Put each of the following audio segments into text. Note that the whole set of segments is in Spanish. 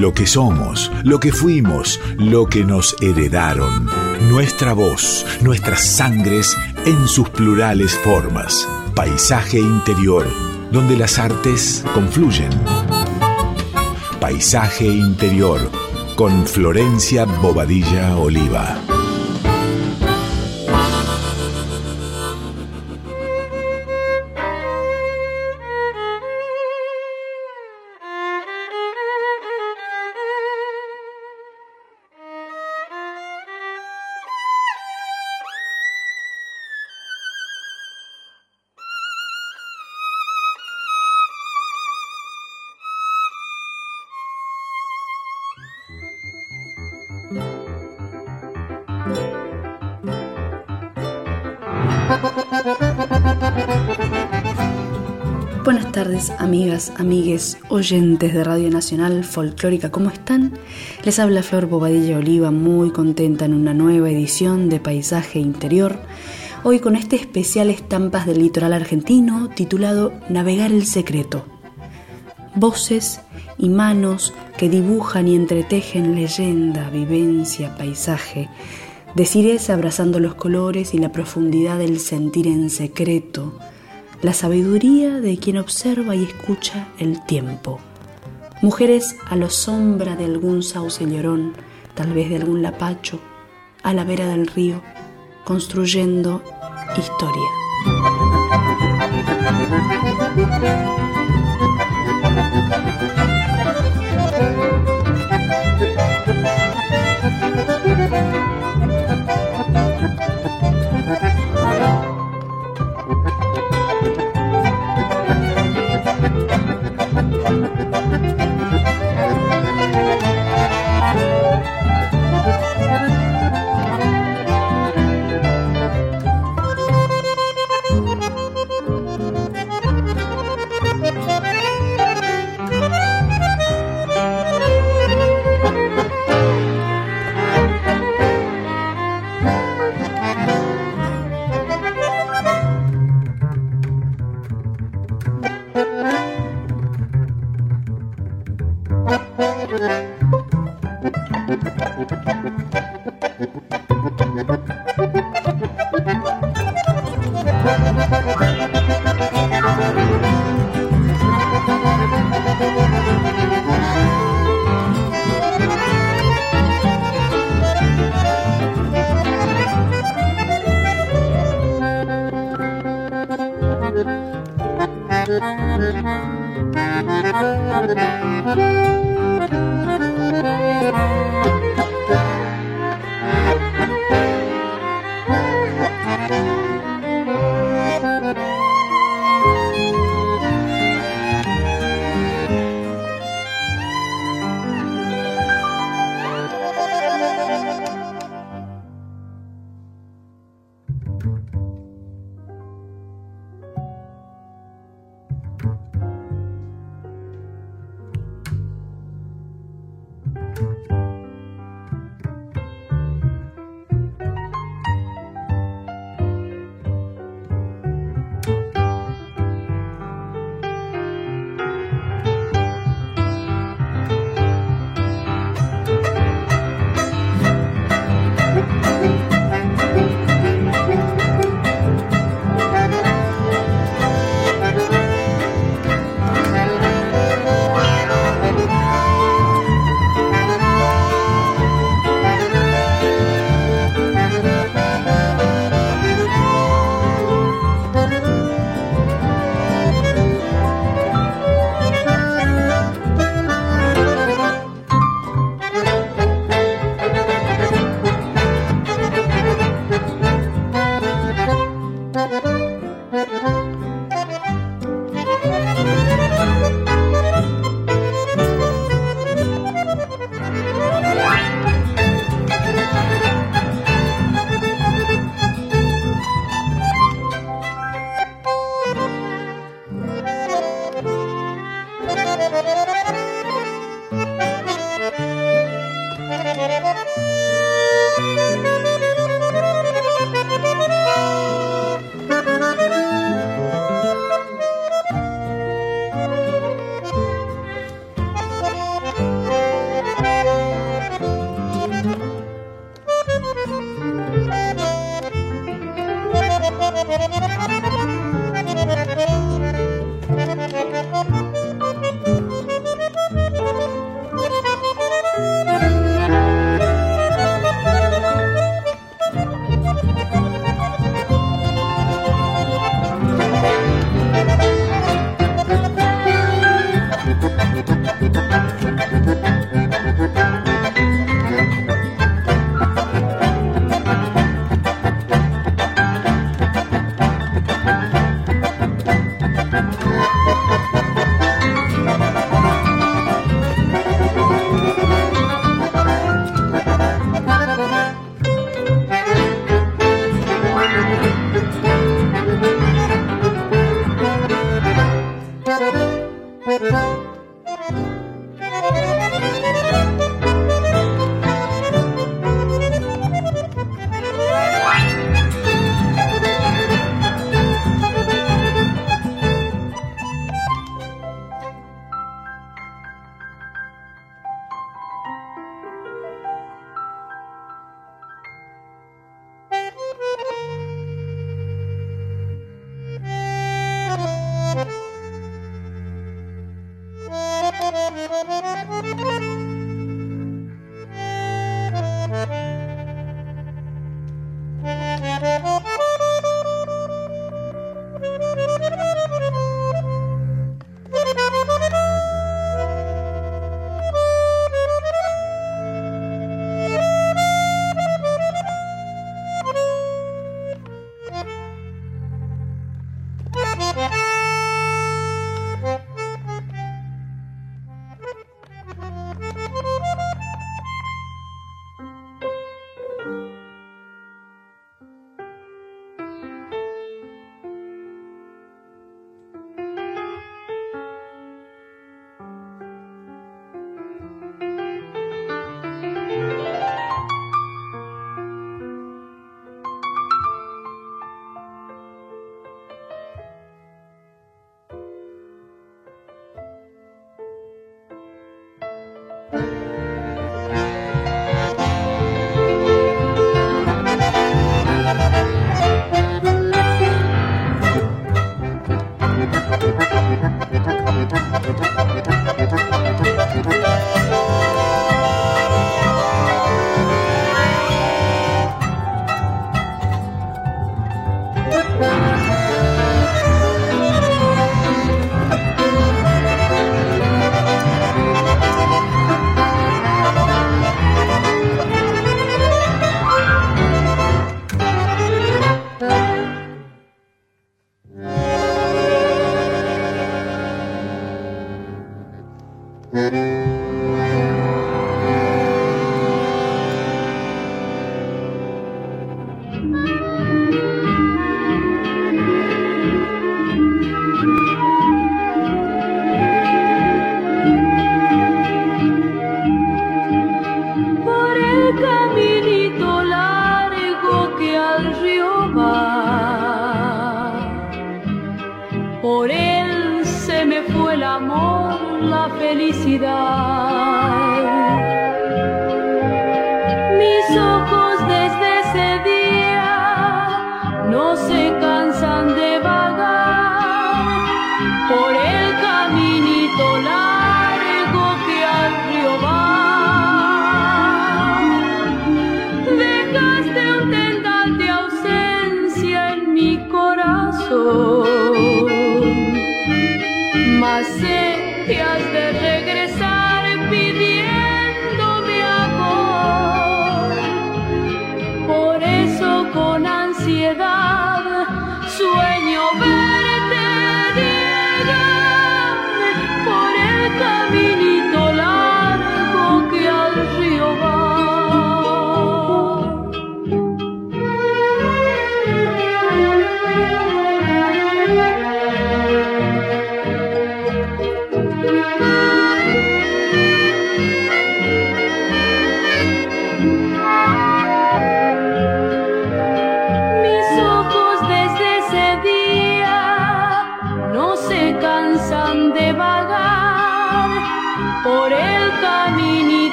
lo que somos, lo que fuimos, lo que nos heredaron, nuestra voz, nuestras sangres en sus plurales formas, paisaje interior, donde las artes confluyen. Paisaje interior con Florencia Bobadilla Oliva. Amigas, amigues, oyentes de Radio Nacional Folclórica, ¿cómo están? Les habla Flor Bobadilla Oliva, muy contenta en una nueva edición de Paisaje Interior. Hoy con este especial Estampas del Litoral Argentino titulado Navegar el Secreto. Voces y manos que dibujan y entretejen leyenda, vivencia, paisaje. Decires abrazando los colores y la profundidad del sentir en secreto la sabiduría de quien observa y escucha el tiempo. Mujeres a la sombra de algún sauce llorón, tal vez de algún lapacho, a la vera del río, construyendo historia.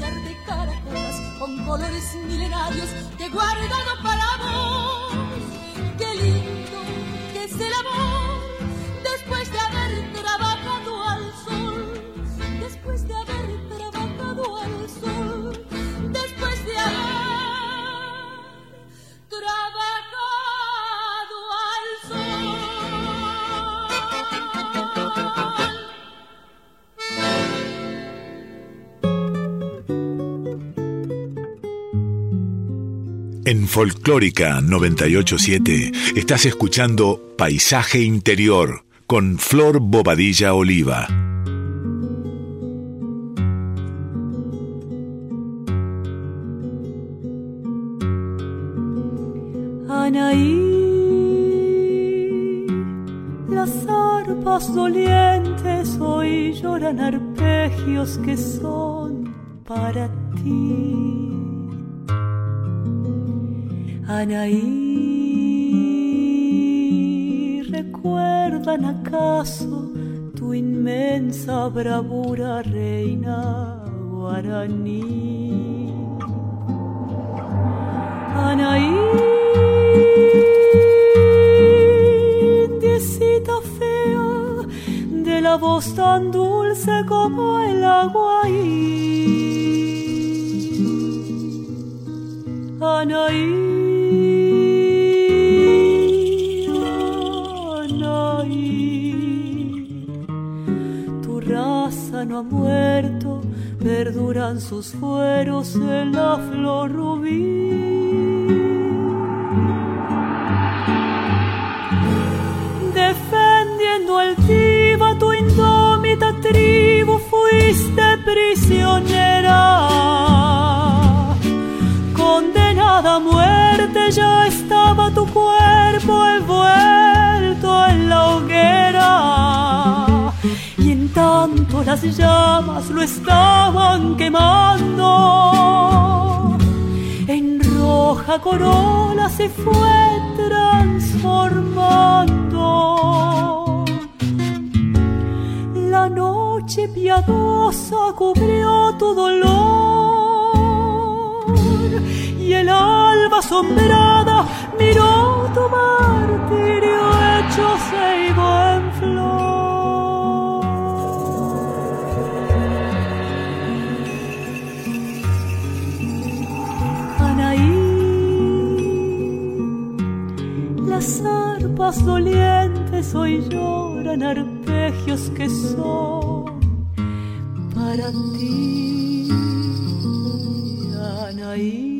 De caracolas con colores milenarios que he guardado para vos. Qué lindo que es el amor En Folclórica 987 estás escuchando Paisaje Interior con Flor Bobadilla Oliva. Anaí, las arpas dolientes hoy lloran arpegios que son para ti. Anaí, ¿recuerdan acaso tu inmensa bravura, reina guaraní? Anaí, fea, de la voz tan dulce como el agua. Anaí, no ha muerto, perduran sus fueros en la flor rubí. Defendiendo altiva tu indómita tribu, fuiste prisionera condenada a muerte ya estaba tu cuerpo envuelto las llamas lo estaban quemando. En roja corola se fue transformando. La noche piadosa cubrió tu dolor y el alba asombrada miró tu martirio hecho dolientes hoy lloran arpegios que son para ti, Anaí.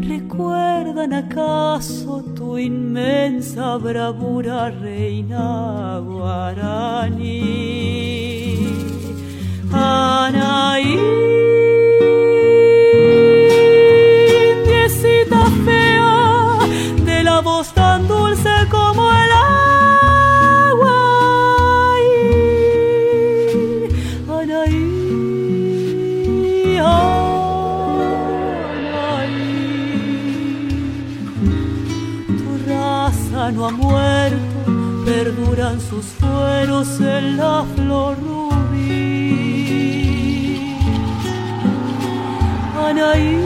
¿Recuerdan acaso tu inmensa bravura, reina guaraní? Anaí, no ha muerto, perduran sus fueros en la flor rubí. Anaí,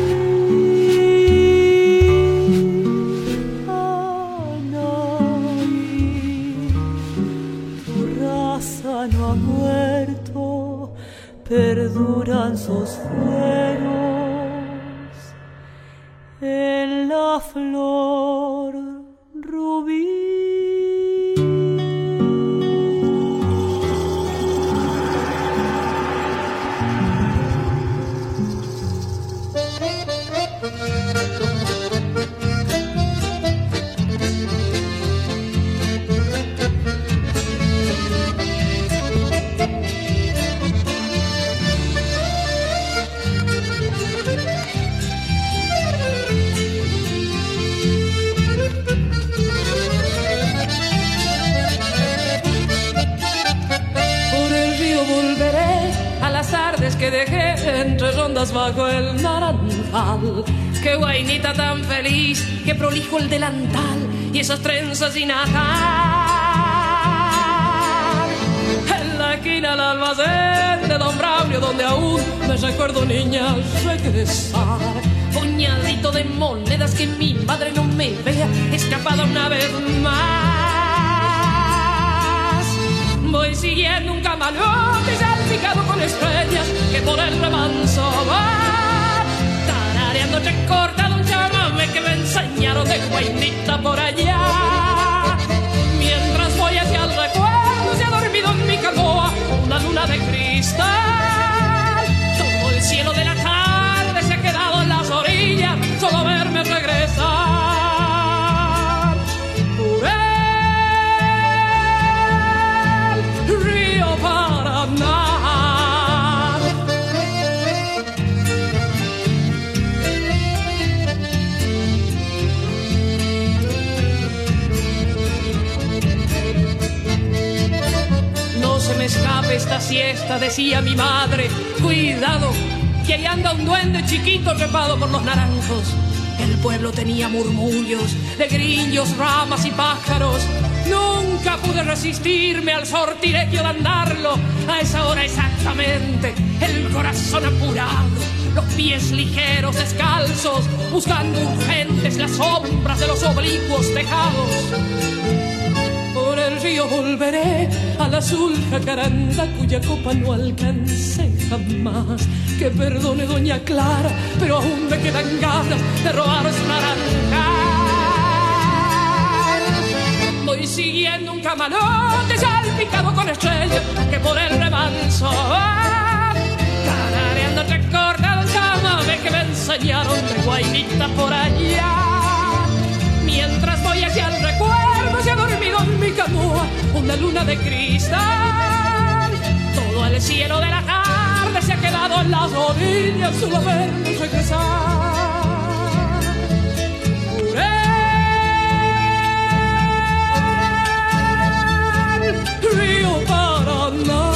tu raza no ha muerto, perduran sus fueros en la flor rondas bajo el naranjal. Qué guainita tan feliz, que prolijo el delantal y esas trenzas sin atar. En la esquina del almacén de Don Braulio, donde aún me recuerdo niña regresar. Puñadito de monedas que mi madre no me vea, escapada una vez más voy siguiendo un camalote con estrellas que por el remanso va. Tarareando cortado un chamame que me enseñaron de guainita por allá. Mi madre. Cuidado, que ahí anda un duende chiquito trepado por los naranjos. El pueblo tenía murmullos de grillos, ramas y pájaros. Nunca pude resistirme al sortilegio de andarlo a esa hora exactamente. El corazón apurado, los pies ligeros, descalzos, buscando urgentes las sombras de los oblicuos tejados río volveré al azul jacaranda cuya copa no alcancé jamás. Que perdone doña Clara, pero aún me quedan ganas de robar su naranja. Voy siguiendo un camalote salpicado con estrellas que por el remanso va. Carareando recordado el chamame que me enseñaron de guainita por allá. Mientras una luna de cristal. Todo el cielo de la tarde se ha quedado en las orillas solo vernos regresar. río Paraná.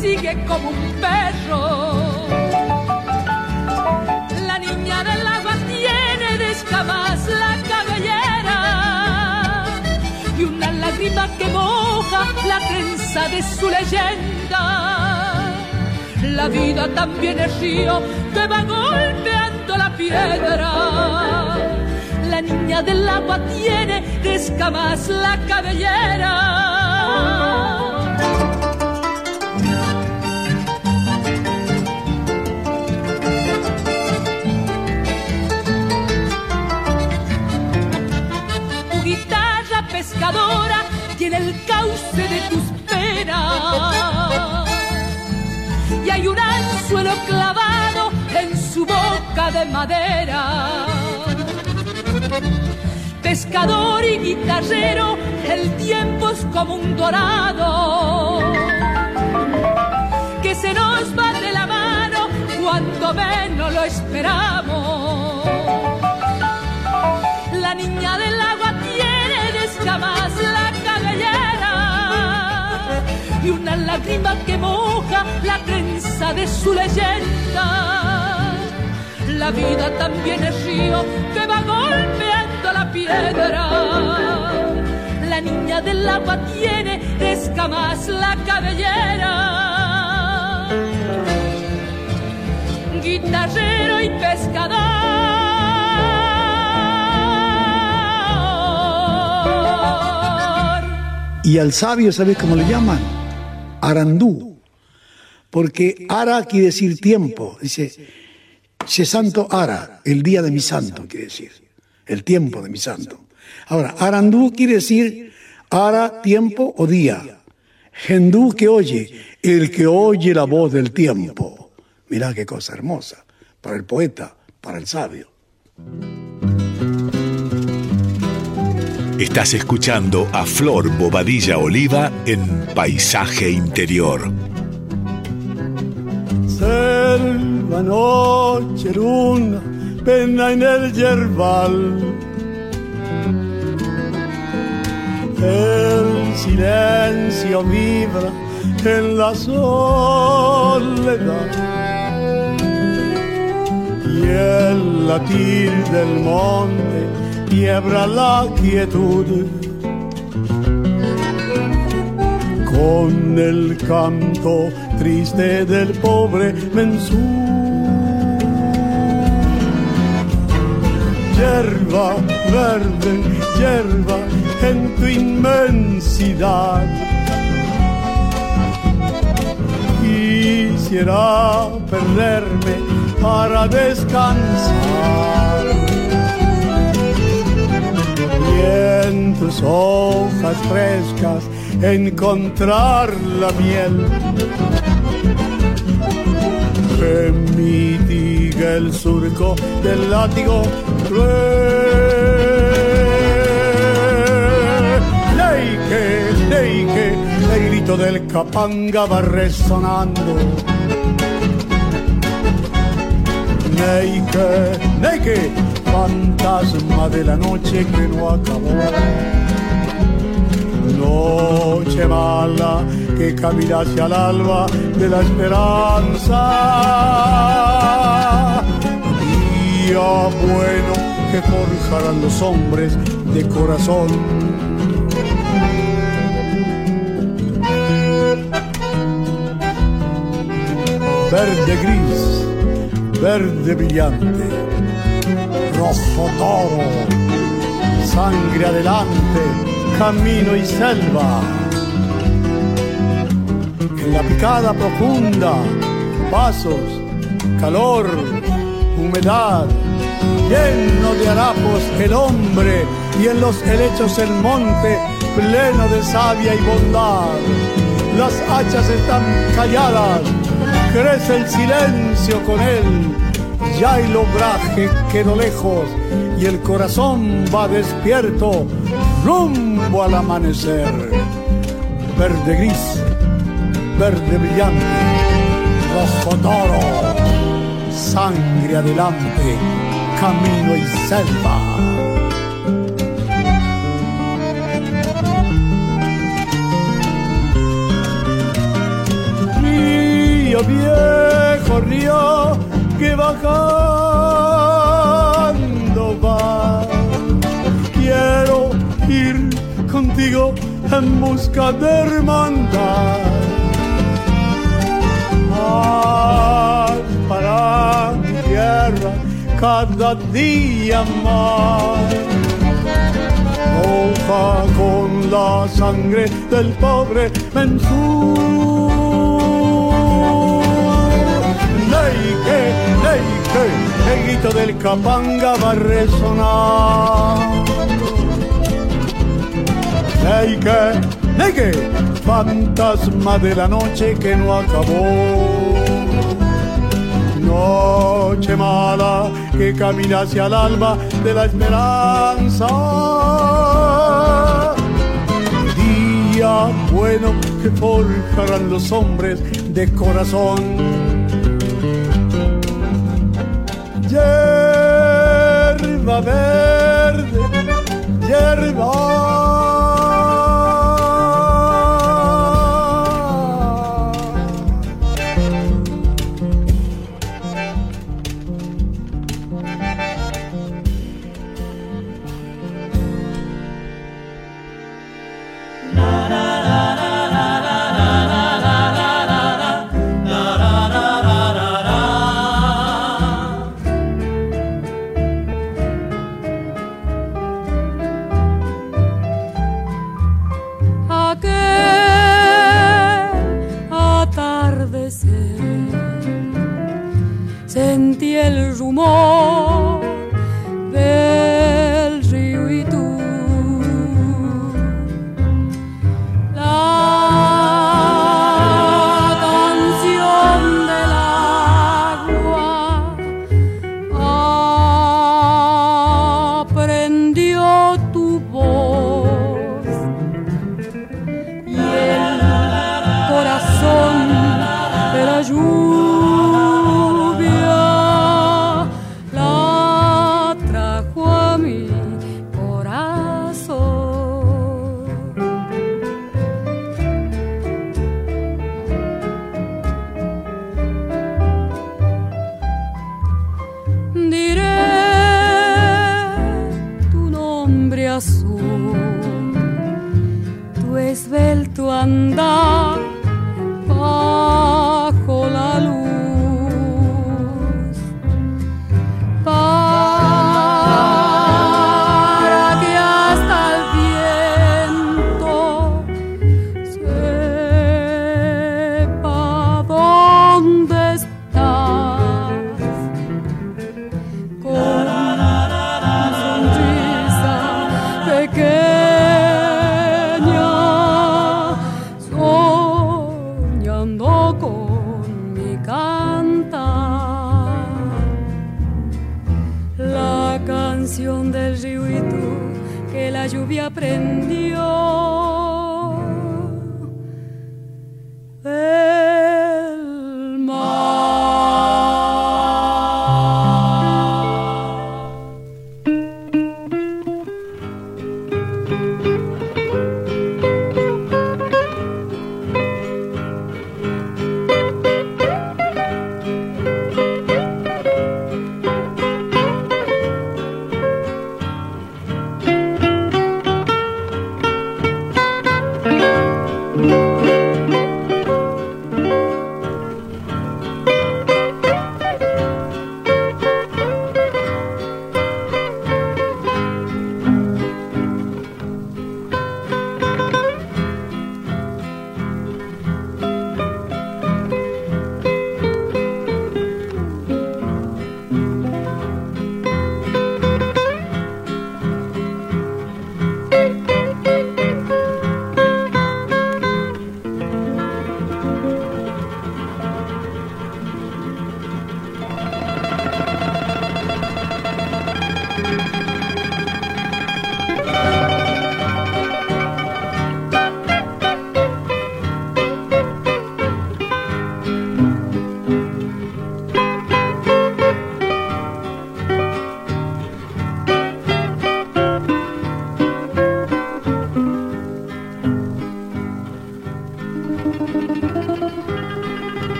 Sigue como un perro. La niña del agua tiene de escamas la cabellera y una lágrima que moja la trenza de su leyenda. La vida también es río que va golpeando la piedra. La niña del agua tiene de escamas la cabellera. Pescadora tiene el cauce de tus penas. Y hay un anzuelo clavado en su boca de madera. Pescador y guitarrero, el tiempo es como un dorado que se nos va de la mano cuando menos lo esperamos. La niña del agua y una lágrima que moja la trenza de su leyenda. La vida también es río que va golpeando la piedra. La niña del agua tiene escamas la cabellera. Guitarrero y pescador. Y al sabio, ¿sabes cómo le llaman? Arandú. Porque Ara quiere decir tiempo. Dice, se santo Ara, el día de mi santo, quiere decir. El tiempo de mi santo. Ahora, Arandú quiere decir Ara, tiempo o día. Gendú que oye, el que oye la voz del tiempo. Mirá qué cosa hermosa. Para el poeta, para el sabio. Estás escuchando a Flor Bobadilla Oliva en Paisaje Interior. Selva, noche, luna, pena en el yerbal. El silencio vibra en la soledad. Y el latir del monte quiebra la quietud. Con el canto triste del pobre mensú. Yerba verde, yerba en tu inmensidad. Quisiera perderme para descansar. En tus hojas frescas encontrar la miel. Permití sigue el surco del látigo cruel. Neike, Neike, el grito del capanga va resonando. Neike, Neike, fantasma de la noche que no acabó. Noche mala que camina hacia el alba de la esperanza. Día bueno que forjarán los hombres de corazón. Verde gris, verde brillante, rojo toro, sangre adelante, camino y selva. La picada profunda, pasos, calor, humedad, lleno de harapos el hombre y en los helechos el monte pleno de savia y bondad. Las hachas están calladas, crece el silencio con él, ya el obraje quedó lejos y el corazón va despierto rumbo al amanecer. Verde gris verde brillante, rojo toro, sangre adelante, camino y selva. Río viejo, río que bajando va. Quiero ir contigo en busca de hermandad para mi tierra cada día más. Hoja con la sangre del pobre Mensú. Neike, neike, el grito del capanga va a resonar. Neike, neike, fantasma de la noche que no acabó noche mala que camina hacia el alba de la esperanza. Día bueno que forjarán los hombres de corazón. Hierba verde, hierba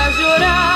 a chorar.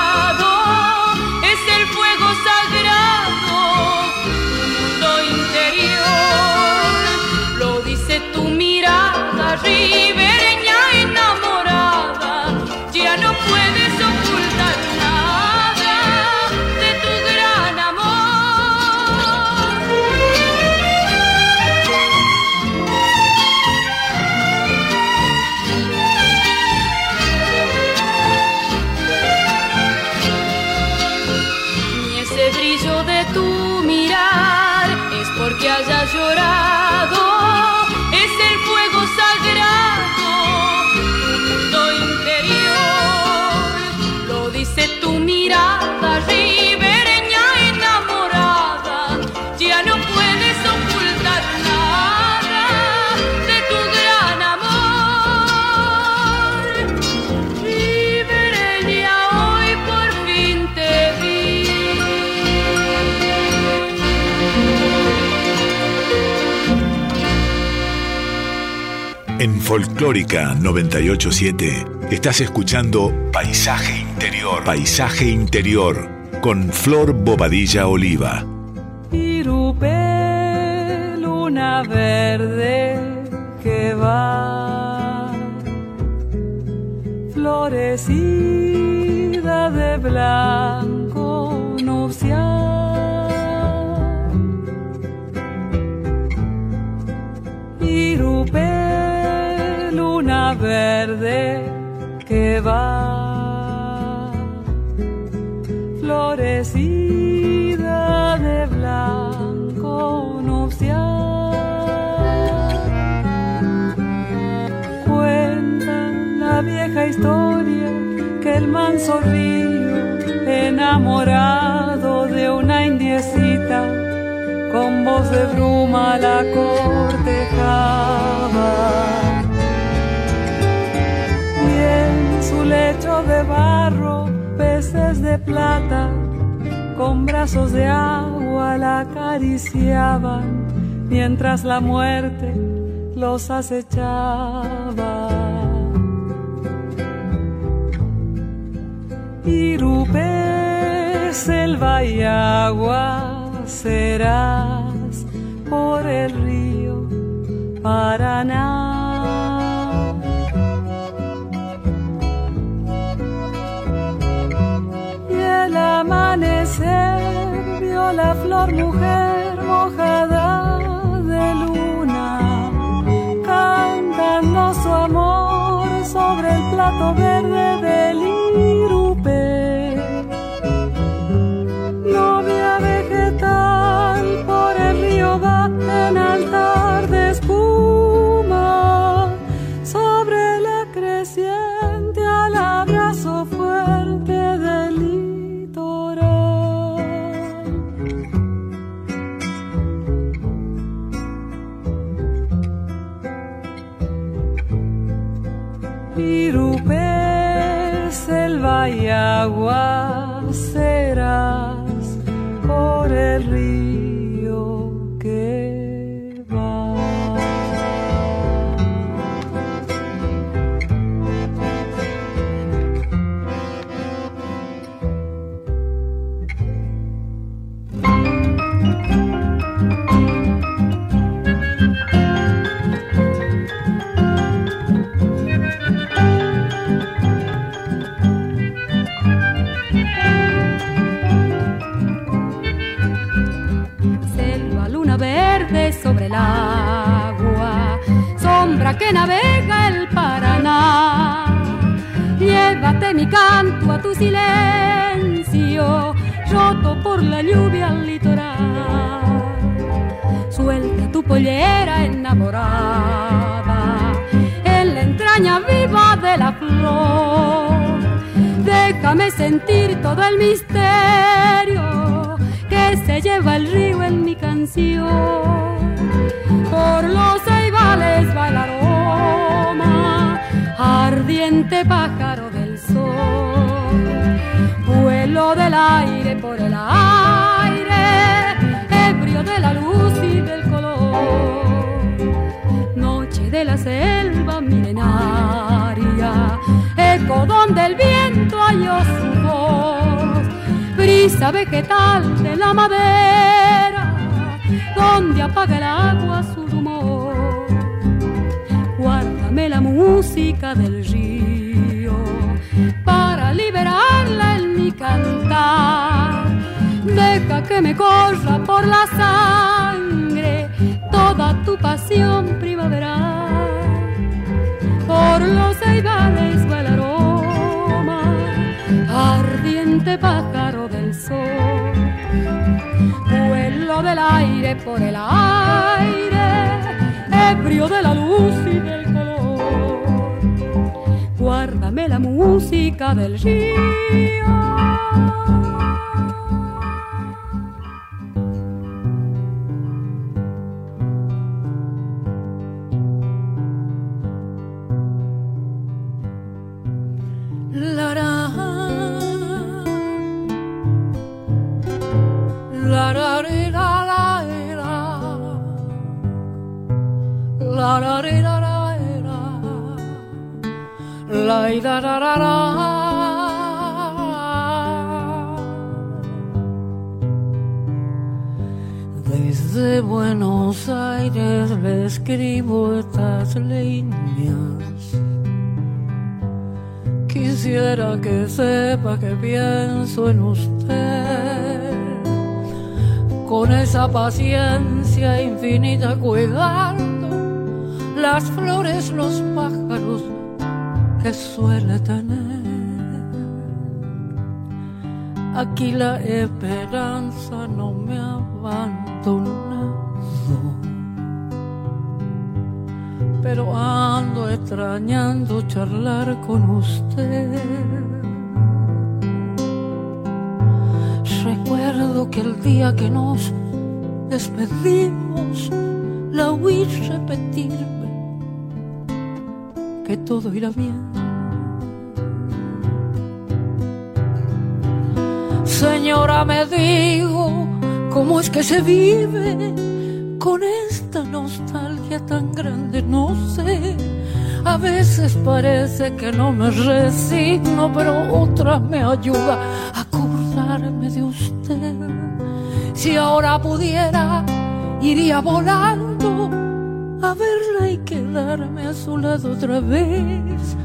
Folclórica 987 estás escuchando Paisaje Interior. Paisaje Interior con Flor Bobadilla Oliva. Irupé, luna verde que va florecida de blanco verde que va florecida de blanco nupcial. Cuenta la vieja historia que el manso río, enamorado de una indiecita, con voz de bruma la cortejaba. Lecho de barro, peces de plata, con brazos de agua la acariciaban, mientras la muerte los acechaba. Irupé, selva y agua serás por el río Paraná. Flor mujer mojada de luna, cantando su amor sobre el plato verde Irupé, selva y agua silencio, roto por la lluvia al litoral. Suelta tu pollera enamorada en la entraña viva de la flor. Déjame sentir todo el misterio que se lleva el río en mi canción. Por los ceibales va el aroma, ardiente pájaro Del aire por el aire, ebrio de la luz y del color. Noche de la selva milenaria, eco donde el viento halló su voz brisa vegetal de la madera, donde apaga el agua su rumor. Guárdame la música del río que me corra por la sangre toda tu pasión primaveral. Por los ceibales va el aroma, ardiente pájaro del sol. Vuelo del aire por el aire, ebrio de la luz y del color. Guárdame la música del río que pienso en usted con esa paciencia infinita cuidando las flores, los pájaros que suele tener. Aquí la esperanza no me ha pero ando extrañando charlar con usted. Que el día que nos despedimos, la oí repetirme que todo irá bien. Señora, me digo, ¿cómo es que se vive con esta nostalgia tan grande? No sé. A veces parece que no me resigno, pero otra me ayuda Si ahora pudiera, iría volando a verla y quedarme a su lado otra vez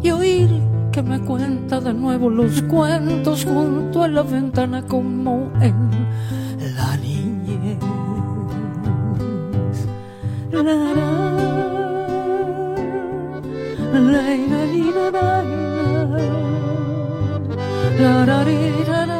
y oír que me cuenta de nuevo los cuentos junto a la ventana como en la niñez. La, la, la, la, la, la,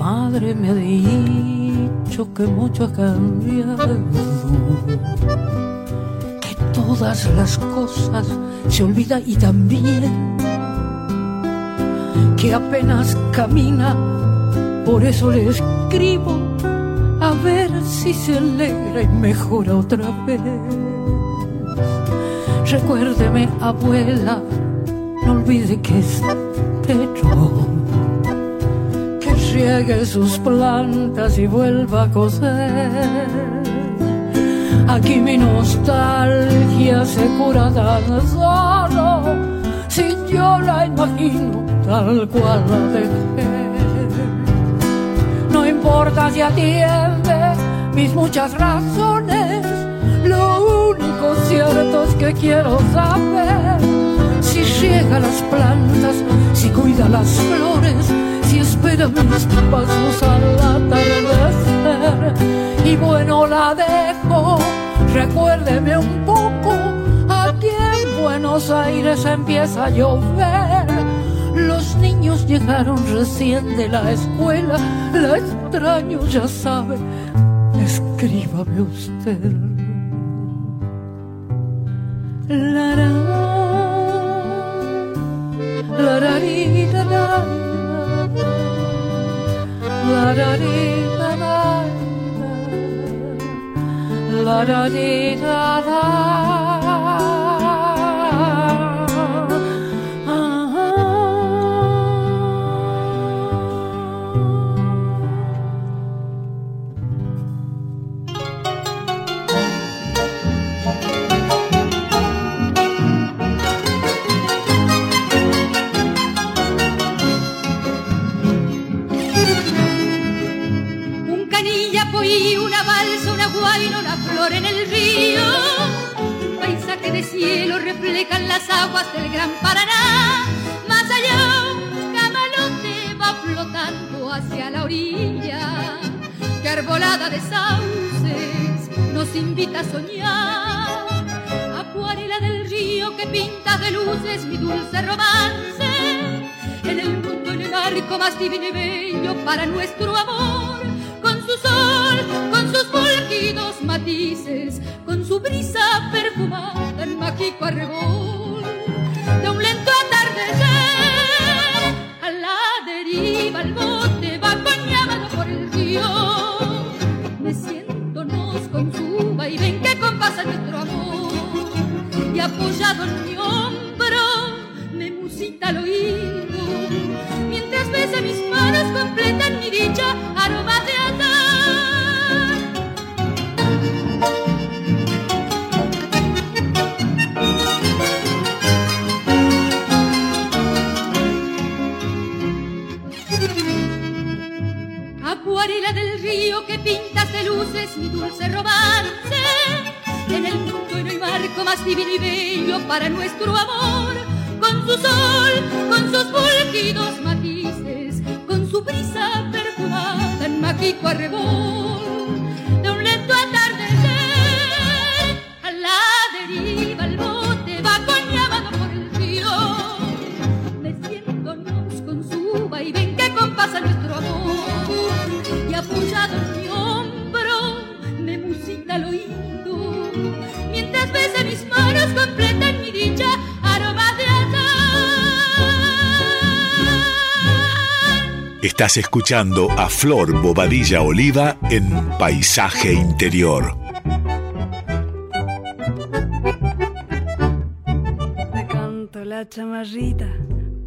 madre me ha dicho que mucho ha cambiado, que todas las cosas se olvidan y también que apenas camina, por eso le escribo a ver si se alegra y mejora otra vez. Recuérdeme, abuela, no olvide que es yo riegue sus plantas y vuelva a coser. Aquí mi nostalgia se cura tan solo si yo la imagino tal cual la dejé. No importa si atiende mis muchas razones, lo único cierto es que quiero saber si riega las plantas, si cuida las flores si espera mis pasos al atardecer. Y bueno, la dejo, recuérdeme un poco, aquí en Buenos Aires empieza a llover. Los niños llegaron recién de la escuela, la extraño, ya sabe, escríbame usted. La, la, la, la, la, la la da dee da da la da dee da da cielo reflejan las aguas del gran Paraná. Más allá un camalote va flotando hacia la orilla. Que arbolada de sauces nos invita a soñar. Acuarela del río que pinta de luces mi dulce romance. En el mundo en el arco más divino y bello para nuestro amor. Con sus volquidos matices, con su brisa perfumada en mágico arrebol. De un lento atardecer, a la deriva el bote va acompañado por el río. Meciéndonos con su vaivén que compasa nuestro amor. Y apoyado en mi hombro, me musita al oído. Mientras besa mis manos completan mi dicha, Acuarela del río que pintas de luces mi dulce romance. En el no hay marco más divino y bello para nuestro amor. Con su sol, con sus volquidos matices, con su brisa perfumada en mágico arrebol. Completan mi dicha, aroma de. Estás escuchando a Flor Bobadilla Oliva en Paisaje Interior. Te canto la chamarrita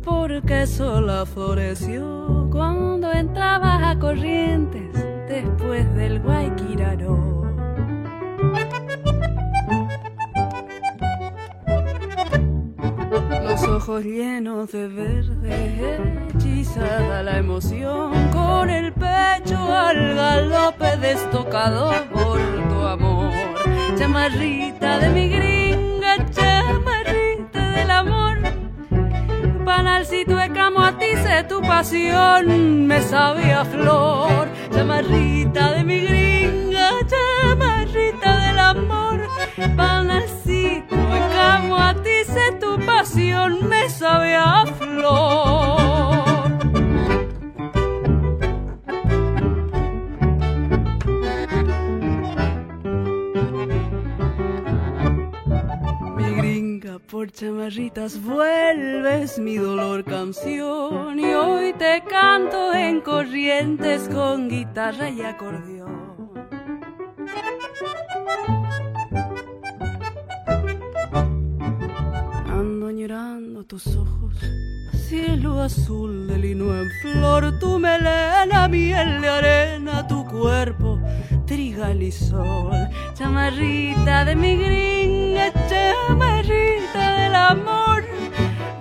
porque sola floreció cuando entrabas a Corrientes después del Guayquiraró. Ojos de verde, hechizada la emoción, con el pecho al galope destocado por tu amor. Chamarrita de mi gringa, chamarrita del amor. Panalcito de camo a ti sé tu pasión, me sabe a flor. Chamarrita de mi gringa, chamarrita del amor. Panalcito de camo a ti tu pasión, me sabe a flor. Mi gringa por chamarritas vuelves mi dolor canción y hoy te canto en corrientes con guitarra y acordeón. Tus ojos, cielo azul de lino en flor, tu melena, miel de arena, tu cuerpo, trigal y sol. Chamarrita de mi gringa, chamarrita del amor,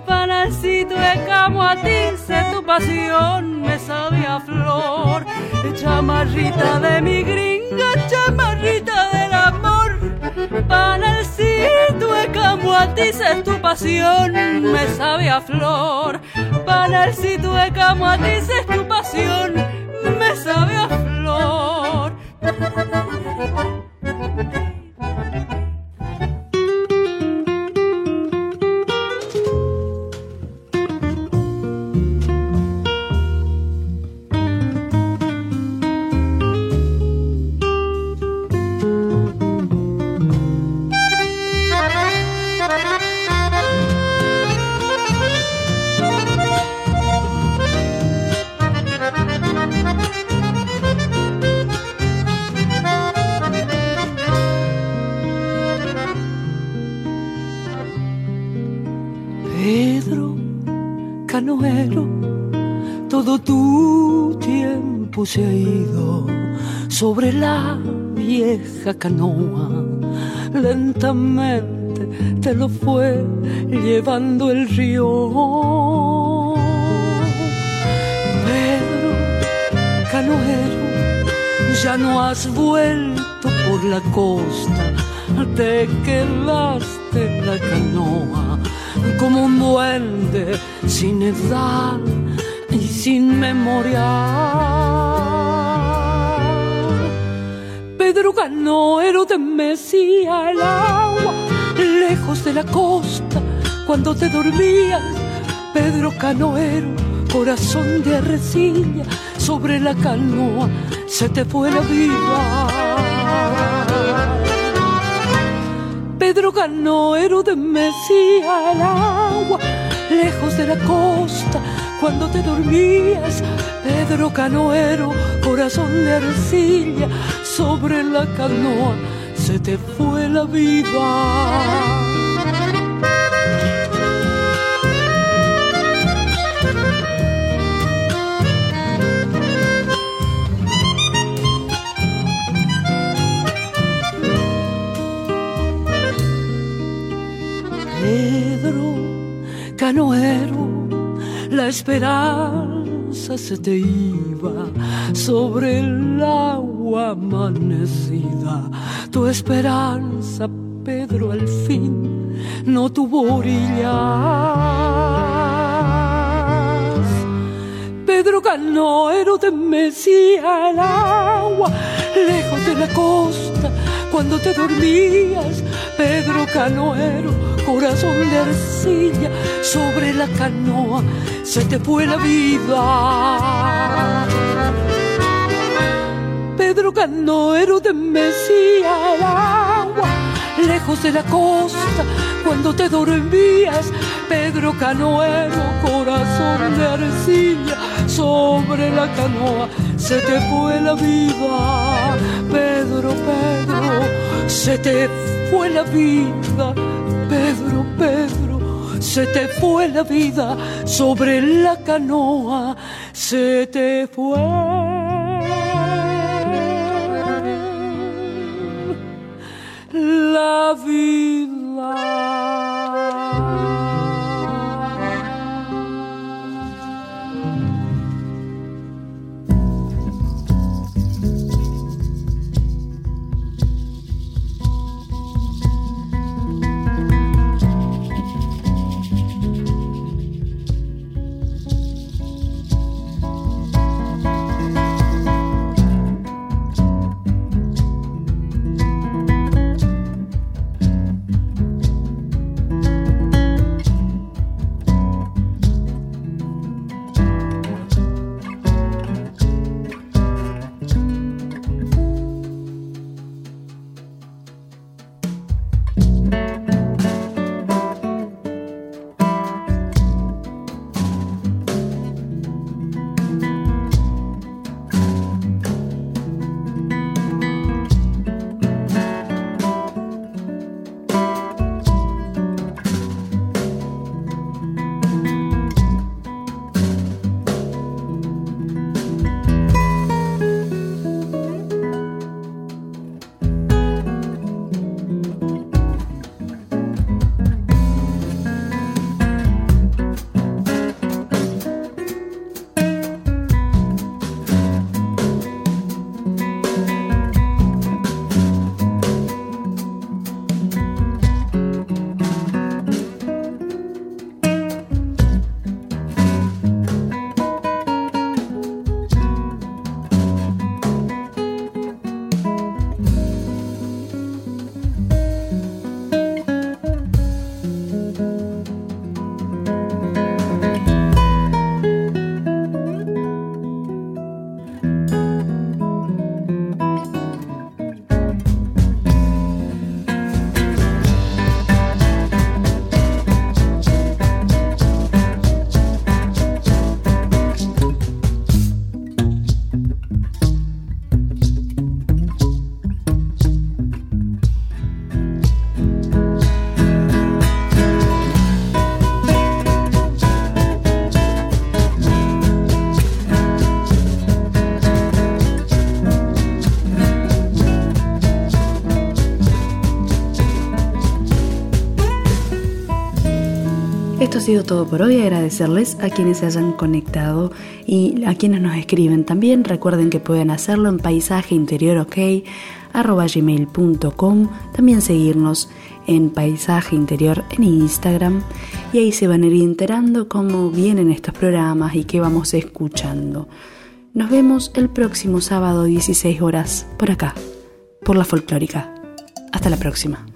panalcito de camo a tu pasión, me sabe a flor. Chamarrita de mi gringa, chamarrita panalcito de camo a ti, sé tu pasión, me sabe a flor. Panalcito de camo a ti, sé tu pasión, me sabe a flor. Vieja canoa. Lentamente te lo fue llevando el río. Pedro, canoero, ya no has vuelto por la costa, te quedaste en la canoa como un duende sin edad y sin memoria. Canoero te mecía el agua lejos de la costa cuando te dormías. Pedro Canoero, corazón de arrecilla, sobre la canoa se te fue la vida. Pedro Canoero te mecía el agua lejos de la costa cuando te dormías. Pedro Canoero, corazón de arcilla, sobre la canoa se te fue la vida. Pedro, canoero, la esperanza se te iba sobre el agua amanecida. Tu esperanza, Pedro, al fin no tuvo orillas. Pedro canoero te mecía el agua lejos de la costa cuando te dormías. Pedro canoero, corazón de arcilla, sobre la canoa se te fue la vida. Pedro canoero de Mesía el agua, lejos de la costa, cuando te dormías. Pedro canoero, corazón de arcilla, sobre la canoa se te fue la vida. Pedro, Pedro, se te fue la vida. Pedro, Pedro, se te fue la vida sobre la canoa, se te fue. La vida. Sido todo por hoy. Agradecerles a quienes se hayan conectado y a quienes nos escriben también. Recuerden que pueden hacerlo en paisajeinteriorok.com. También seguirnos en Paisaje Interior en Instagram. Y ahí se van a ir enterando cómo vienen estos programas y qué vamos escuchando. Nos vemos el próximo sábado 16 horas por acá, por la folclórica. Hasta la próxima.